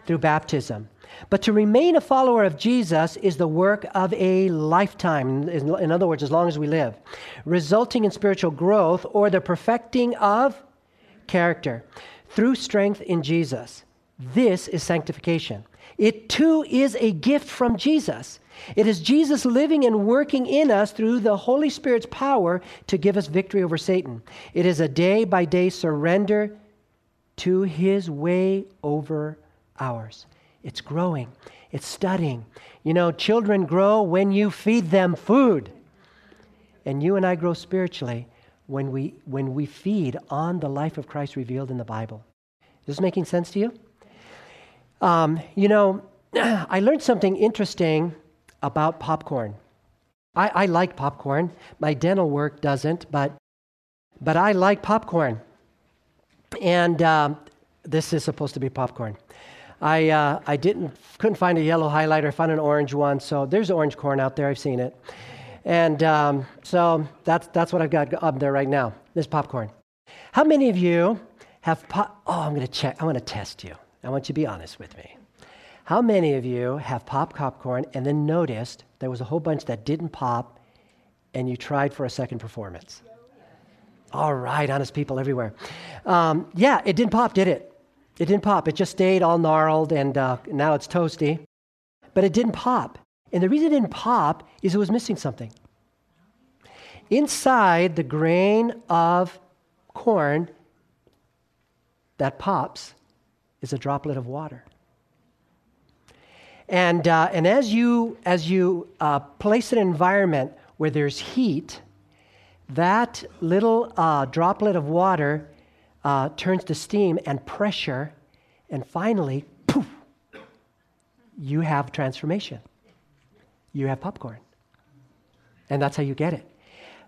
Through baptism. But to remain a follower of Jesus is the work of a lifetime, in other words, as long as we live, resulting in spiritual growth or the perfecting of character through strength in Jesus. This is sanctification. It too is a gift from Jesus. It is Jesus living and working in us through the Holy Spirit's power to give us victory over Satan. It is a day by day surrender to his way over ours. It's growing, it's studying. You know, children grow when you feed them food. And you and I grow spiritually when we, when we feed on the life of Christ revealed in the Bible. Is this making sense to you? Um, you know, I learned something interesting about popcorn. I, I, like popcorn. My dental work doesn't, but, but I like popcorn. And um, this is supposed to be popcorn. I, uh, I didn't, couldn't find a yellow highlighter, found an orange one. So there's orange corn out there. I've seen it. And um, so that's, that's what I've got up there right now. This popcorn. How many of you have? Oh, I'm going to check. I want to test you. I want you to be honest with me. How many of you have popped popcorn and then noticed there was a whole bunch that didn't pop and you tried for a second performance? All right, honest people everywhere. Um, yeah, it didn't pop, did it? It didn't pop. It just stayed all gnarled and uh, now it's toasty. But it didn't pop. And the reason it didn't pop is it was missing something. Inside the grain of corn that pops is a droplet of water. And, uh, and as you, as you uh, place an environment where there's heat, that little uh, droplet of water uh, turns to steam and pressure, and finally, poof, you have transformation. You have popcorn. And that's how you get it.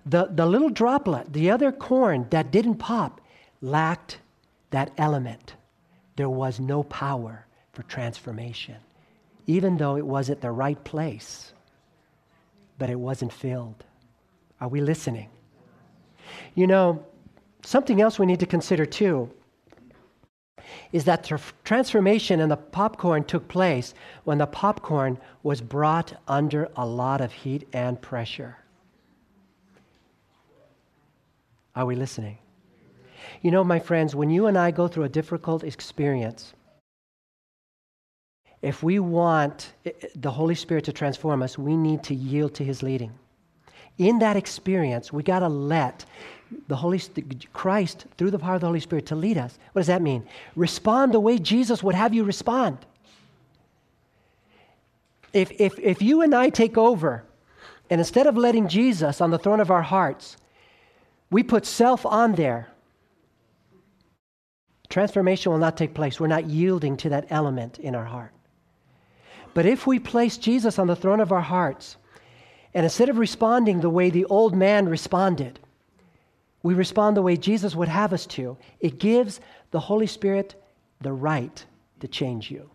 The, the little droplet, the other corn that didn't pop, lacked that element there was no power for transformation, even though it was at the right place, but it wasn't filled. Are we listening? You know, something else we need to consider too is that the transformation in the popcorn took place when the popcorn was brought under a lot of heat and pressure. Are we listening? You know, my friends, when you and I go through a difficult experience, if we want the Holy Spirit to transform us, we need to yield to His leading. In that experience, we got to let the Holy Christ through the power of the Holy Spirit to lead us. What does that mean? Respond the way Jesus would have you respond. If, if, if you and I take over, and instead of letting Jesus on the throne of our hearts, we put self on there, transformation will not take place. We're not yielding to that element in our heart. But if we place Jesus on the throne of our hearts, and instead of responding the way the old man responded, we respond the way Jesus would have us to, it gives the Holy Spirit the right to change you.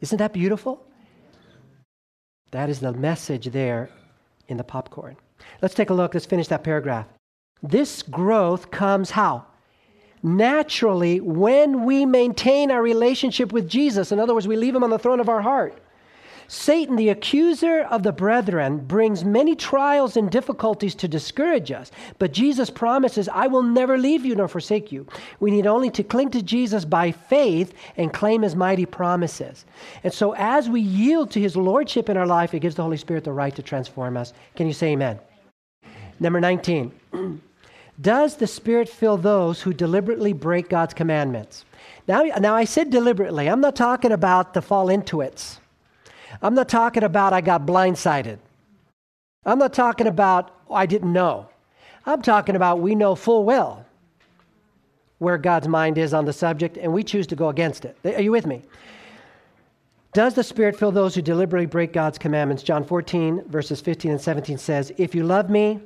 Isn't that beautiful? That is the message there in the popcorn. Let's take a look. Let's finish that paragraph. This growth comes how? Naturally when we maintain our relationship with Jesus. In other words, we leave him on the throne of our heart. Satan, the accuser of the brethren, brings many trials and difficulties to discourage us. But Jesus promises, I will never leave you nor forsake you. We need only to cling to Jesus by faith and claim his mighty promises. And so, as we yield to his lordship in our life, it gives the Holy Spirit the right to transform us. Can you say amen? Number 19. Does the Spirit fill those who deliberately break God's commandments? Now, now, I said deliberately. I'm not talking about the fall into it. I'm not talking about I got blindsided. I'm not talking about oh, I didn't know. I'm talking about we know full well where God's mind is on the subject and we choose to go against it. Are you with me? Does the Spirit fill those who deliberately break God's commandments? John 14, verses 15 and 17 says, If you love me,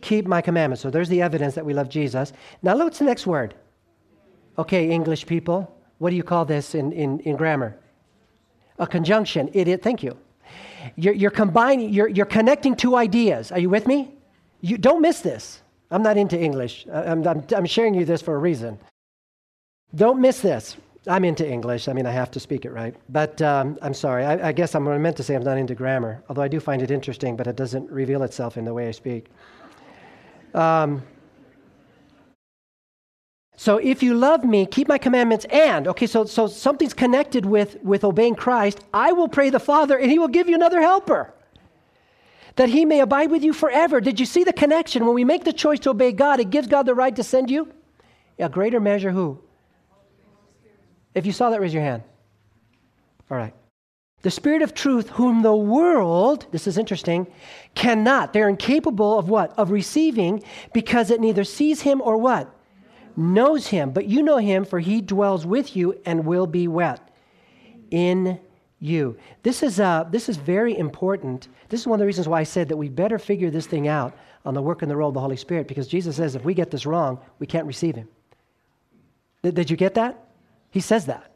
keep my commandments. So there's the evidence that we love Jesus. Now, look what's the next word. Okay, English people, what do you call this in, in, in grammar? A conjunction. It, it, thank you. You're, you're combining, you're, you're connecting two ideas. Are you with me? You, don't miss this. I'm not into English. I'm, I'm, I'm sharing you this for a reason. Don't miss this. I'm into English. I mean, I have to speak it right. But um, I'm sorry. I, I guess I'm meant to say I'm not into grammar, although I do find it interesting, but it doesn't reveal itself in the way I speak. Um, so if you love me, keep my commandments and, okay, so, so something's connected with, with obeying Christ. I will pray the Father and he will give you another helper that he may abide with you forever. Did you see the connection? When we make the choice to obey God, it gives God the right to send you a greater measure who? If you saw that, raise your hand. All right. The Spirit of truth, whom the world, this is interesting, cannot. They're incapable of what? Of receiving because it neither sees him or what? Knows him. But you know him, for he dwells with you and will be what? In you. This is, uh, this is very important. This is one of the reasons why I said that we better figure this thing out on the work and the role of the Holy Spirit because Jesus says if we get this wrong, we can't receive him. Did, did you get that? He says that.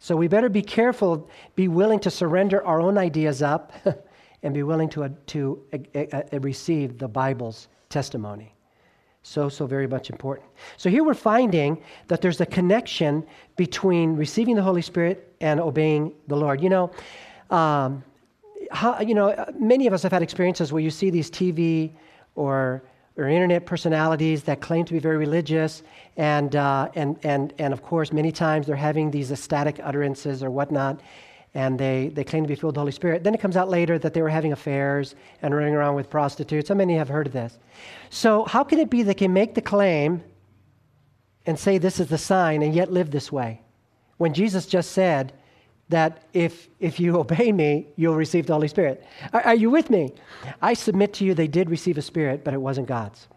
So we better be careful, be willing to surrender our own ideas up, and be willing to, uh, to uh, uh, receive the Bible's testimony. So, so very much important. So here we're finding that there's a connection between receiving the Holy Spirit and obeying the Lord. You know, um, how, you know, many of us have had experiences where you see these TV or or internet personalities that claim to be very religious, and, uh, and, and, and of course, many times they're having these ecstatic utterances or whatnot, and they, they claim to be filled with the Holy Spirit. Then it comes out later that they were having affairs and running around with prostitutes. How many have heard of this? So, how can it be they can make the claim and say this is the sign and yet live this way? When Jesus just said, that if, if you obey me, you'll receive the Holy Spirit. Are, are, you with me? I submit to you they did receive a spirit, but it wasn't God's.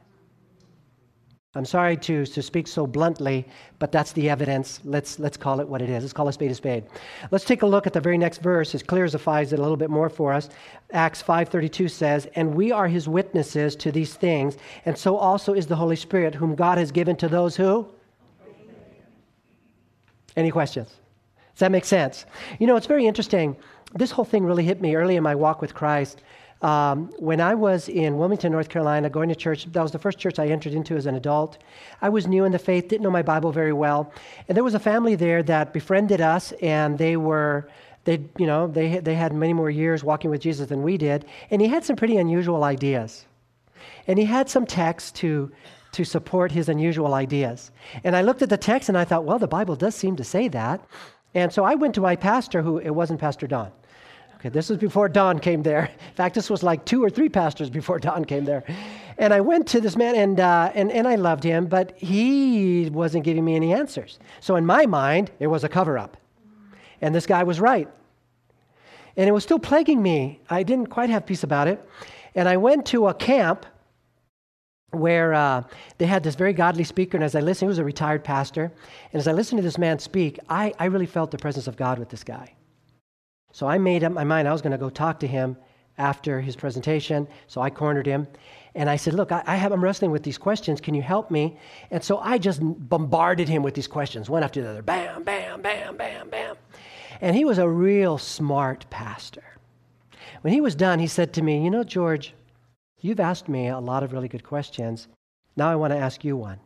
I'm sorry to, to speak so bluntly, but that's the evidence. Let's, let's call it what it is. Let's call a spade a spade. Let's take a look at the very next verse. It clarifies it a little bit more for us. Acts 5.32 says, And we are his witnesses to these things, and so also is the Holy Spirit, whom God has given to those who? Any questions? Does that make sense? You know, it's very interesting. This whole thing really hit me early in my walk with Christ. Um, when I was in Wilmington, North Carolina, going to church, that was the first church I entered into as an adult. I was new in the faith, didn't know my Bible very well. And there was a family there that befriended us, and they were they, you know, they, they had many more years walking with Jesus than we did, and he had some pretty unusual ideas. And he had some texts to, to support his unusual ideas. And I looked at the text and I thought, well, the Bible does seem to say that. And so I went to my pastor, who it wasn't Pastor Don. Okay, this was before Don came there. In fact, this was like two or three pastors before Don came there. And I went to this man, and, uh, and, and I loved him, but he wasn't giving me any answers. So in my mind, it was a cover up. And this guy was right. And it was still plaguing me. I didn't quite have peace about it. And I went to a camp where uh, they had this very godly speaker. And as I listened, he was a retired pastor. And as I listened to this man speak, I, I really felt the presence of God with this guy. So I made up my mind I was going to go talk to him after his presentation. So I cornered him. And I said, Look, I, I have, I'm wrestling with these questions. Can you help me? And so I just bombarded him with these questions, one after the other. Bam, bam, bam, bam, bam. And he was a real smart pastor. When he was done, he said to me, You know, George, you've asked me a lot of really good questions. Now I want to ask you one.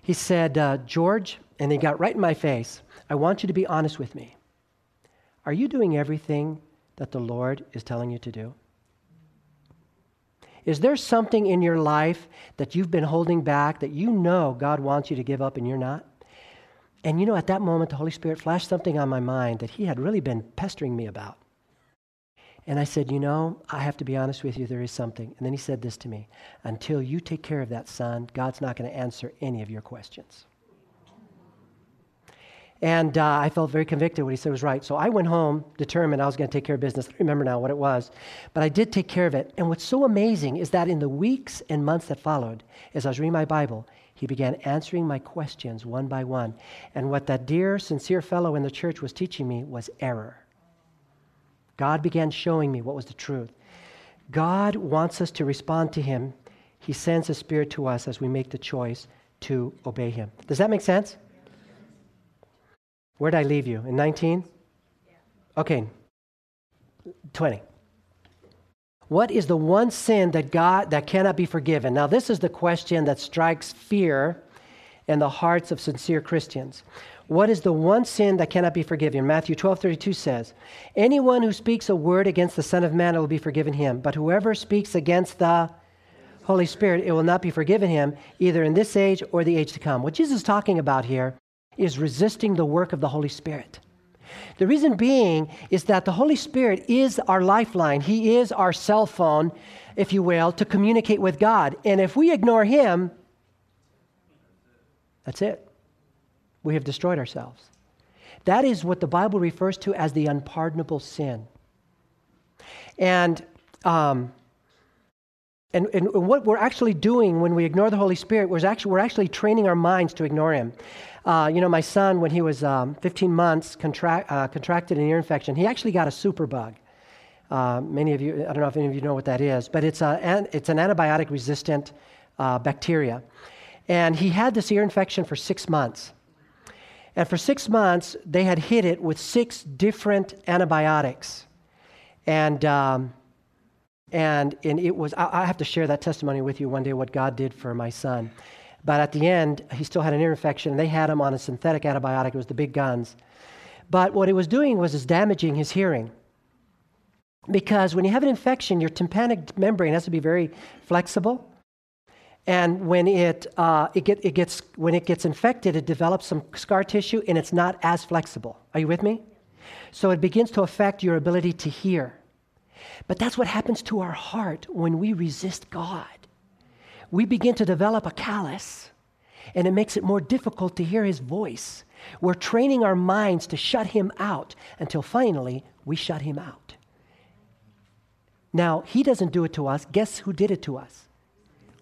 He said, uh, George, and he got right in my face, I want you to be honest with me. Are you doing everything that the Lord is telling you to do? Is there something in your life that you've been holding back that you know God wants you to give up and you're not? And you know, at that moment, the Holy Spirit flashed something on my mind that He had really been pestering me about. And I said, You know, I have to be honest with you, there is something. And then He said this to me Until you take care of that, son, God's not going to answer any of your questions. And uh, I felt very convicted what he said was right. So I went home determined I was going to take care of business. I remember now what it was, but I did take care of it. And what's so amazing is that in the weeks and months that followed, as I was reading my Bible, he began answering my questions one by one. And what that dear, sincere fellow in the church was teaching me was error. God began showing me what was the truth. God wants us to respond to Him. He sends His Spirit to us as we make the choice to obey Him. Does that make sense? Where did I leave you? In 19? Okay. 20. What is the one sin that God that cannot be forgiven? Now this is the question that strikes fear in the hearts of sincere Christians. What is the one sin that cannot be forgiven? Matthew 12:32 says, "Anyone who speaks a word against the Son of Man will be forgiven him, but whoever speaks against the Holy Spirit, it will not be forgiven him either in this age or the age to come." What Jesus is talking about here is resisting the work of the Holy Spirit. The reason being is that the Holy Spirit is our lifeline. He is our cell phone, if you will, to communicate with God. And if we ignore Him, that's it. We have destroyed ourselves. That is what the Bible refers to as the unpardonable sin. And, um, and, and what we're actually doing when we ignore the Holy Spirit, we're actually, we're actually training our minds to ignore Him. Uh, you know, my son, when he was um, 15 months, uh, contracted an ear infection. He actually got a superbug. Uh, many of you, I don't know if any of you know what that is, but it's, a, an, it's an antibiotic resistant uh, bacteria. And he had this ear infection for six months. And for six months, they had hit it with six different antibiotics. And, um, and, and it was, I, I have to share that testimony with you one day, what God did for my son. But at the end, he still had an ear infection. They had him on a synthetic antibiotic. It was the big guns. But what it was doing was is damaging his hearing. Because when you have an infection, your tympanic membrane has to be very flexible. And when it, uh, it, get, it gets, when it gets infected, it develops some scar tissue and it's not as flexible. Are you with me? So it begins to affect your ability to hear. But that's what happens to our heart when we resist God we begin to develop a callus, and it makes it more difficult to hear his voice. We're training our minds to shut him out until finally we shut him out. Now, he doesn't do it to us. Guess who did it to us?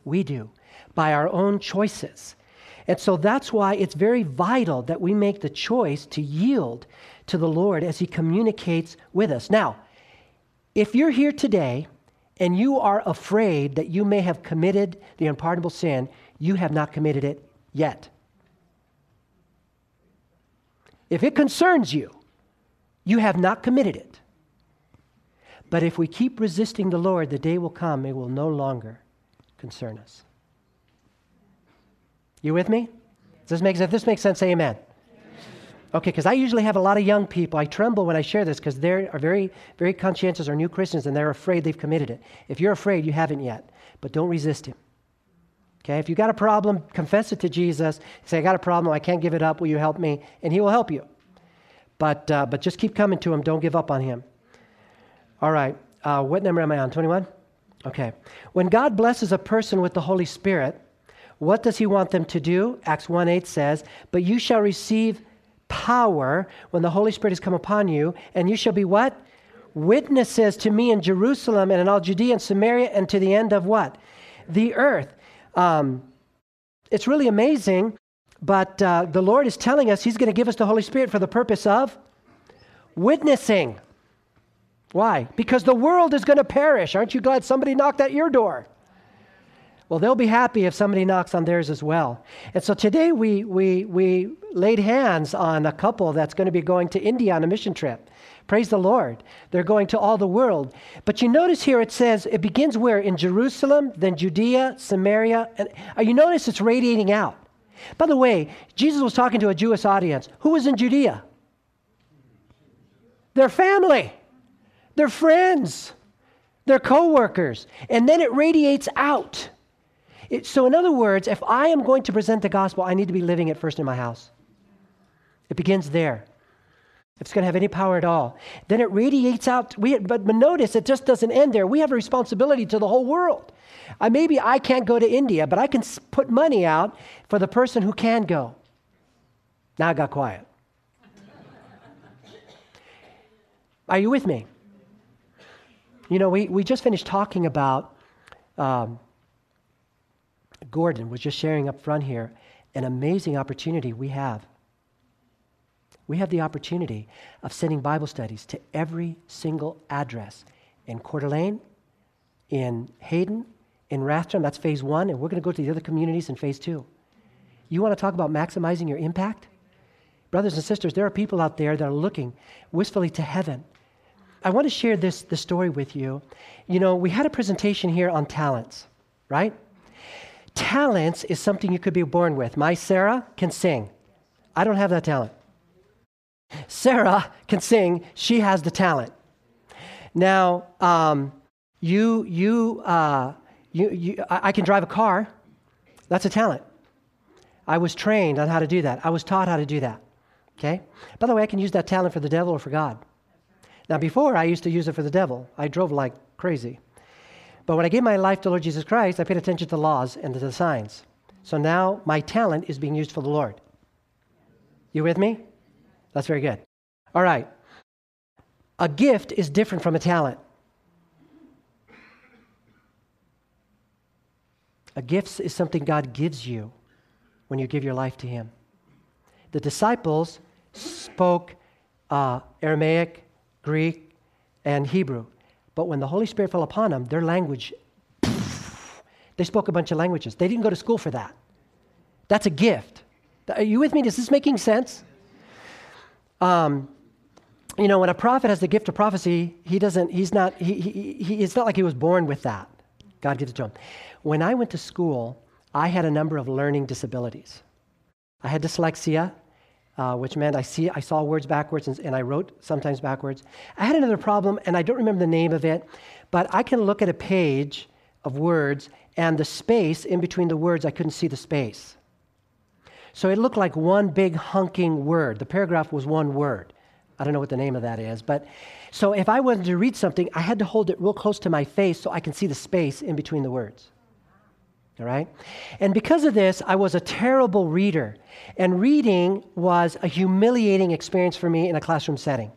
We do, by our own choices. And so that's why it's very vital that we make the choice to yield to the Lord as He communicates with us. Now, if you're here today and you are afraid that you may have committed the unpardonable sin, you have not committed it yet. If it concerns you, you have not committed it. But if we keep resisting the Lord, the day will come, it will no longer concern us. You with me? Does this make, if this makes sense, say amen. Okay, because I usually have a lot of young people. I tremble when I share this because they are very, very conscientious or new Christians and they're afraid they've committed it. If you're afraid, you haven't yet. But don't resist Him. Okay, if you've got a problem, confess it to Jesus. Say, I got a problem. I can't give it up. Will you help me? And He will help you. But, uh, but just keep coming to Him. Don't give up on Him. All right. Uh, what number am I on? 21? Okay. When God blesses a person with the Holy Spirit, what does He want them to do? Acts 1 8 says, But you shall receive power when the Holy Spirit has come upon you, and you shall be what? Witnesses to me in Jerusalem and in all Judea and Samaria and to the end of what? The earth. Um, it's really amazing, but uh, the Lord is telling us He's going to give us the Holy Spirit for the purpose of witnessing. Why? Because the world is going to perish. Aren't you glad somebody knocked at your door? Well, they'll be happy if somebody knocks on theirs as well. And so today we, we, we laid hands on a couple that's going to be going to India on a mission trip. Praise the Lord. They're going to all the world. But you notice here it says it begins where? In Jerusalem, then Judea, Samaria. And uh, you notice it's radiating out. By the way, Jesus was talking to a Jewish audience. Who was in Judea? Their family, their friends, their co workers. And then it radiates out. It, so, in other words, if I am going to present the gospel, I need to be living it first in my house. It begins there. If it's going to have any power at all, then it radiates out. We, but, but notice, it just doesn't end there. We have a responsibility to the whole world. Uh, maybe I can't go to India, but I can put money out for the person who can go. Now I got quiet. Are you with me? You know, we, we just finished talking about um, Gordon was just sharing up front here an amazing opportunity we have. We have the opportunity of sending Bible studies to every single address in Coeur d'Alene, in Hayden, in Rathdrum. That's phase one, and we're going to go to the other communities in phase two. You want to talk about maximizing your impact? Brothers and sisters, there are people out there that are looking wistfully to heaven. I want to share this, this story with you. You know, we had a presentation here on talents, right? Talents is something you could be born with. My Sarah can sing. I don't have that talent. Sarah can sing. She has the talent. Now, um, you, you, uh, you, you, I, I can drive a car. That's a talent. I was trained on how to do that. I was taught how to do that. Okay? By the way, I can use that talent for the devil or for God. Now, before, I used to use it for the devil. I drove like crazy. But when I gave my life to Lord Jesus Christ, I paid attention to the laws and to the signs. So now my talent is being used for the Lord. You with me? That's very good. All right. A gift is different from a talent. A gift is something God gives you when you give your life to Him. The disciples spoke uh, Aramaic, Greek, and Hebrew. But when the Holy Spirit fell upon them, their language, they spoke a bunch of languages. They didn't go to school for that. That's a gift. Are you with me? Is this making sense? Um, you know, when a prophet has the gift of prophecy, he doesn't, he's not, he, he, he, it's not like he was born with that. God gives it to him. When I went to school, I had a number of learning disabilities. I had dyslexia, uh, which meant I, see, I saw words backwards and, and I wrote sometimes backwards. I had another problem, and I don't remember the name of it, but I can look at a page of words, and the space in between the words, I couldn't see the space. So it looked like one big hunking word. The paragraph was one word. I don't know what the name of that is, but so if I wanted to read something, I had to hold it real close to my face so I can see the space in between the words. All right? And because of this, I was a terrible reader. And reading was a humiliating experience for me in a classroom setting.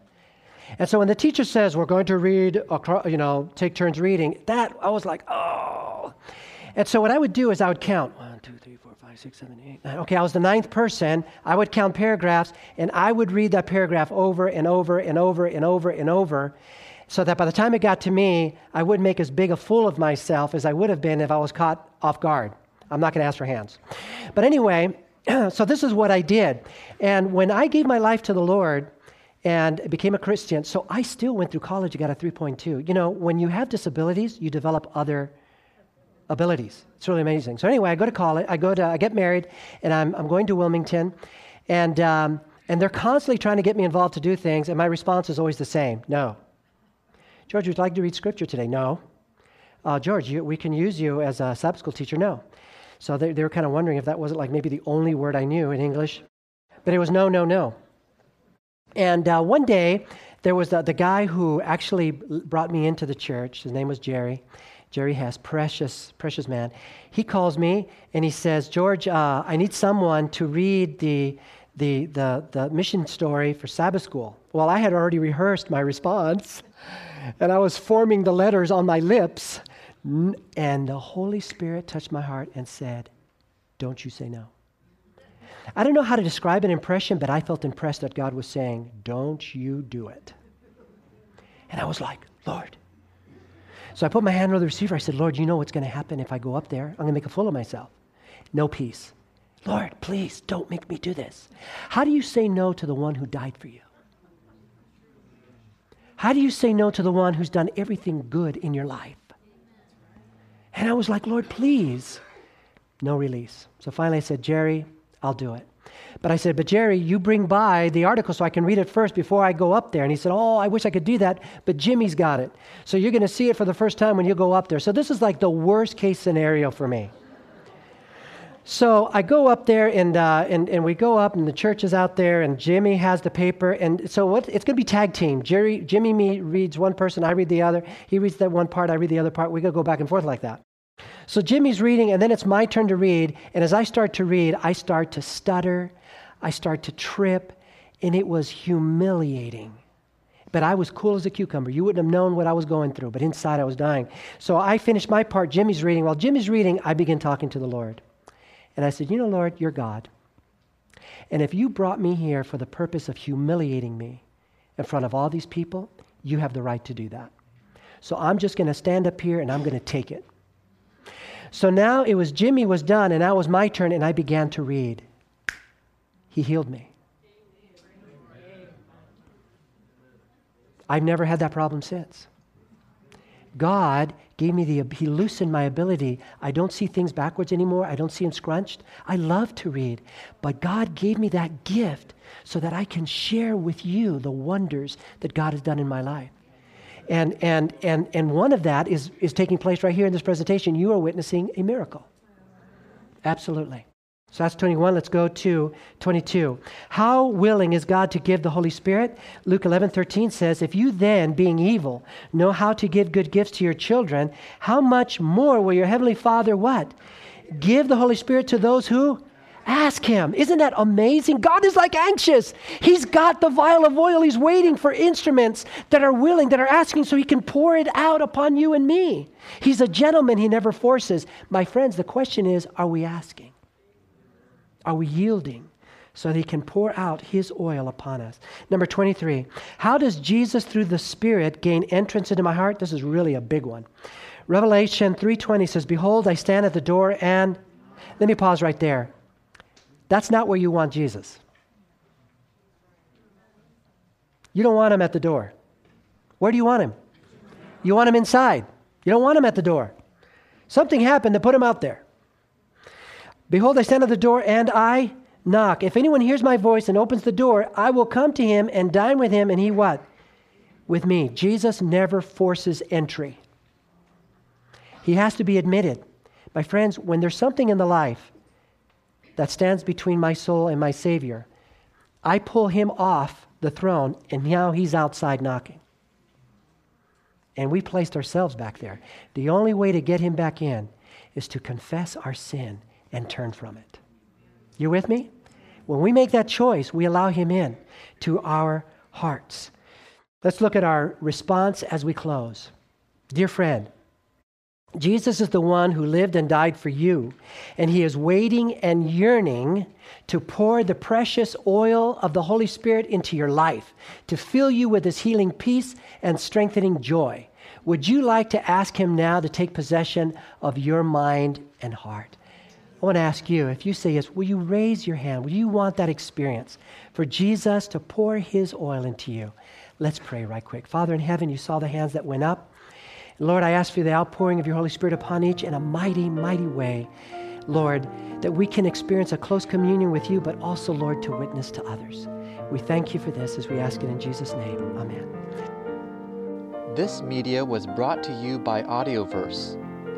And so when the teacher says, we're going to read, you know, take turns reading, that, I was like, oh. And so what I would do is I would count one, two, three, four, five, six, seven, eight, nine. Okay, I was the ninth person. I would count paragraphs, and I would read that paragraph over and over and over and over and over so that by the time it got to me, I wouldn't make as big a fool of myself as I would have been if I was caught off guard. I'm not going to ask for hands. But anyway, so this is what I did. And when I gave my life to the Lord, and became a Christian. So I still went through college, I got a 3.2. You know, when you have disabilities, you develop other abilities. It's really amazing. So anyway, I go to college, I go to, I get married, and I'm, I'm going to Wilmington, and, um, and they're constantly trying to get me involved to do things, and my response is always the same no. George, would you like to read scripture today? No. Uh, George, you, we can use you as a Sabbath school teacher? No. So they, they were kind of wondering if that wasn't like maybe the only word I knew in English. But it was no, no, no. And uh, one day, there was the, the guy who actually brought me into the church. His name was Jerry. Jerry Hess, precious, precious man. He calls me and he says, George, uh, I need someone to read the, the, the, the mission story for Sabbath school. Well, I had already rehearsed my response and I was forming the letters on my lips. And the Holy Spirit touched my heart and said, Don't you say no. I don't know how to describe an impression, but I felt impressed that God was saying, Don't you do it. And I was like, Lord. So I put my hand on the receiver. I said, Lord, you know what's going to happen if I go up there? I'm going to make a fool of myself. No peace. Lord, please don't make me do this. How do you say no to the one who died for you? How do you say no to the one who's done everything good in your life? And I was like, Lord, please. No release. So finally I said, Jerry, I'll do it. But I said, But Jerry, you bring by the article so I can read it first before I go up there. And he said, Oh, I wish I could do that, but Jimmy's got it. So you're going to see it for the first time when you go up there. So this is like the worst case scenario for me. So I go up there and, uh, and, and we go up and the church is out there and Jimmy has the paper. And so what, it's going to be tag team. Jerry, Jimmy me reads one person, I read the other. He reads that one part, I read the other part. We're going to go back and forth like that. So Jimmy's reading, and then it's my turn to read. And as I start to read, I start to stutter, I start to trip, and it was humiliating. But I was cool as a cucumber. You wouldn't have known what I was going through, but inside I was dying. So I finished my part. Jimmy's reading. While Jimmy's reading, I begin talking to the Lord. And I said, You know, Lord, you're God. And if you brought me here for the purpose of humiliating me in front of all these people, you have the right to do that. So I'm just going to stand up here and I'm going to take it. So now it was Jimmy was done, and now it was my turn, and I began to read. He healed me. I've never had that problem since. God gave me the, He loosened my ability. I don't see things backwards anymore. I don't see them scrunched. I love to read. But God gave me that gift so that I can share with you the wonders that God has done in my life. And, and, and, and one of that is, is taking place right here in this presentation. You are witnessing a miracle. Absolutely. So that's 21. Let's go to 22. How willing is God to give the Holy Spirit? Luke 11, 13 says, If you then, being evil, know how to give good gifts to your children, how much more will your heavenly Father what? Give the Holy Spirit to those who Ask him. Isn't that amazing? God is like anxious. He's got the vial of oil. He's waiting for instruments that are willing, that are asking so he can pour it out upon you and me. He's a gentleman. He never forces. My friends, the question is are we asking? Are we yielding? so that he can pour out his oil upon us. Number 23, how does Jesus through the Spirit gain entrance into my heart? This is really a big one. Revelation 3:20 says, "Behold, I stand at the door and Let me pause right there. That's not where you want Jesus. You don't want him at the door. Where do you want him? You want him inside. You don't want him at the door. Something happened to put him out there. Behold, I stand at the door and I knock. If anyone hears my voice and opens the door, I will come to him and dine with him, and he what? With me. Jesus never forces entry. He has to be admitted. My friends, when there's something in the life that stands between my soul and my Savior, I pull him off the throne, and now he's outside knocking. And we placed ourselves back there. The only way to get him back in is to confess our sin and turn from it. You with me? When we make that choice, we allow him in to our hearts. Let's look at our response as we close. Dear friend, Jesus is the one who lived and died for you, and he is waiting and yearning to pour the precious oil of the Holy Spirit into your life, to fill you with his healing peace and strengthening joy. Would you like to ask him now to take possession of your mind and heart? I want to ask you if you say yes, will you raise your hand? Will you want that experience for Jesus to pour his oil into you? Let's pray right quick. Father in heaven, you saw the hands that went up. Lord, I ask for the outpouring of your Holy Spirit upon each in a mighty, mighty way. Lord, that we can experience a close communion with you, but also, Lord, to witness to others. We thank you for this as we ask it in Jesus' name. Amen. This media was brought to you by Audioverse,